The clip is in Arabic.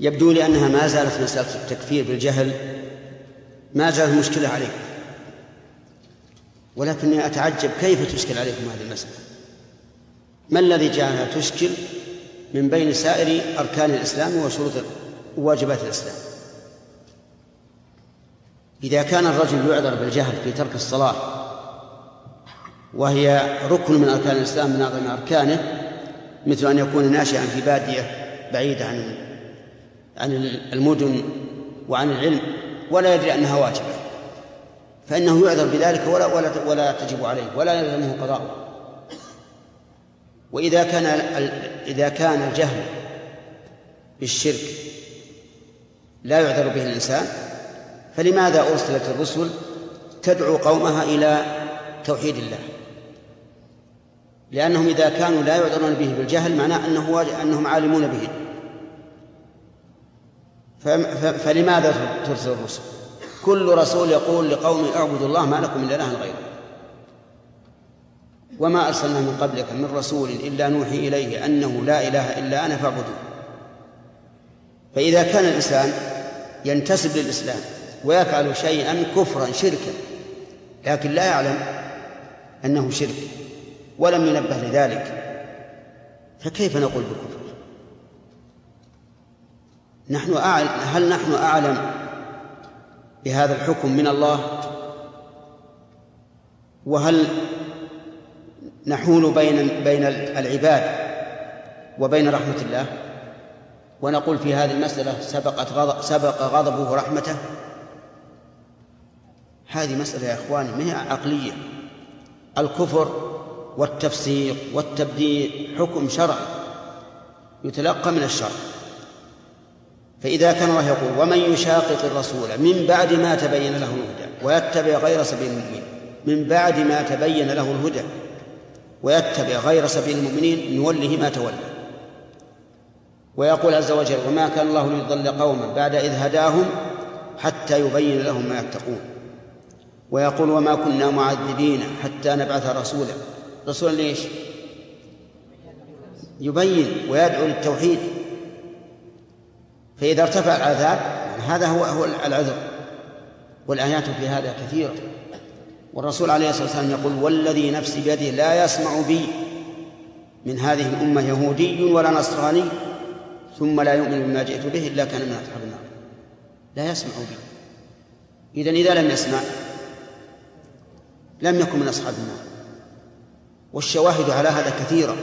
يبدو لي أنها ما زالت مسألة التكفير بالجهل ما زالت مشكلة عليكم ولكني أتعجب كيف تشكل عليكم هذه المسألة. ما الذي جعلها تشكل من بين سائر أركان الإسلام وشروط وواجبات الإسلام؟ إذا كان الرجل يعذر بالجهل في ترك الصلاة وهي ركن من أركان الإسلام من أعظم أركانه مثل أن يكون ناشئا في بادية بعيدة عن عن المدن وعن العلم ولا يدري أنها واجبة فإنه يعذر بذلك ولا ولا ولا تجب عليه ولا يلزمه قضاء. وإذا كان إذا كان الجهل بالشرك لا يعذر به الإنسان فلماذا أرسلت الرسل تدعو قومها إلى توحيد الله؟ لأنهم إذا كانوا لا يعذرون به بالجهل معناه أنه أنهم عالمون به. فلماذا ترسل الرسل؟ كل رسول يقول لقوم اعبدوا الله ما لكم من إله غيره. وما أرسلنا من قبلك من رسول إلا نوحي إليه أنه لا إله إلا أنا فاعبدوه. فإذا كان الإنسان ينتسب للإسلام ويفعل شيئا كفرا شركا لكن لا يعلم أنه شرك ولم ينبه لذلك فكيف نقول بكفر نحن أعلم هل نحن أعلم بهذا الحكم من الله؟ وهل نحول بين بين العباد وبين رحمة الله؟ ونقول في هذه المسألة سبقت غضب سبق غضبه رحمته؟ هذه مسألة يا إخواني ما هي عقلية. الكفر والتفسيق والتبديل حكم شرعي يتلقى من الشرع. فإذا كان الله يقول ومن يشاقق الرسول من بعد ما تبين له الهدى ويتبع غير سبيل المؤمنين من بعد ما تبين له الهدى ويتبع غير سبيل المؤمنين نوله ما تولى. ويقول عز وجل وما كان الله ليضل قوما بعد إذ هداهم حتى يبين لهم ما يتقون. ويقول وما كنا معذبين حتى نبعث رسولا. رسولا ليش؟ يبين ويدعو للتوحيد. فإذا ارتفع العذاب هذا هو هو العذر. والآيات في هذا كثيرة. والرسول عليه الصلاة والسلام يقول والذي نفسي بيده لا يسمع بي من هذه الأمة يهودي ولا نصراني ثم لا يؤمن بما جئت به إلا كان من أصحاب النار. لا يسمع بي. إذن إذا لم يسمع لم يكن من أصحاب النار. والشواهد على هذا كثيرة.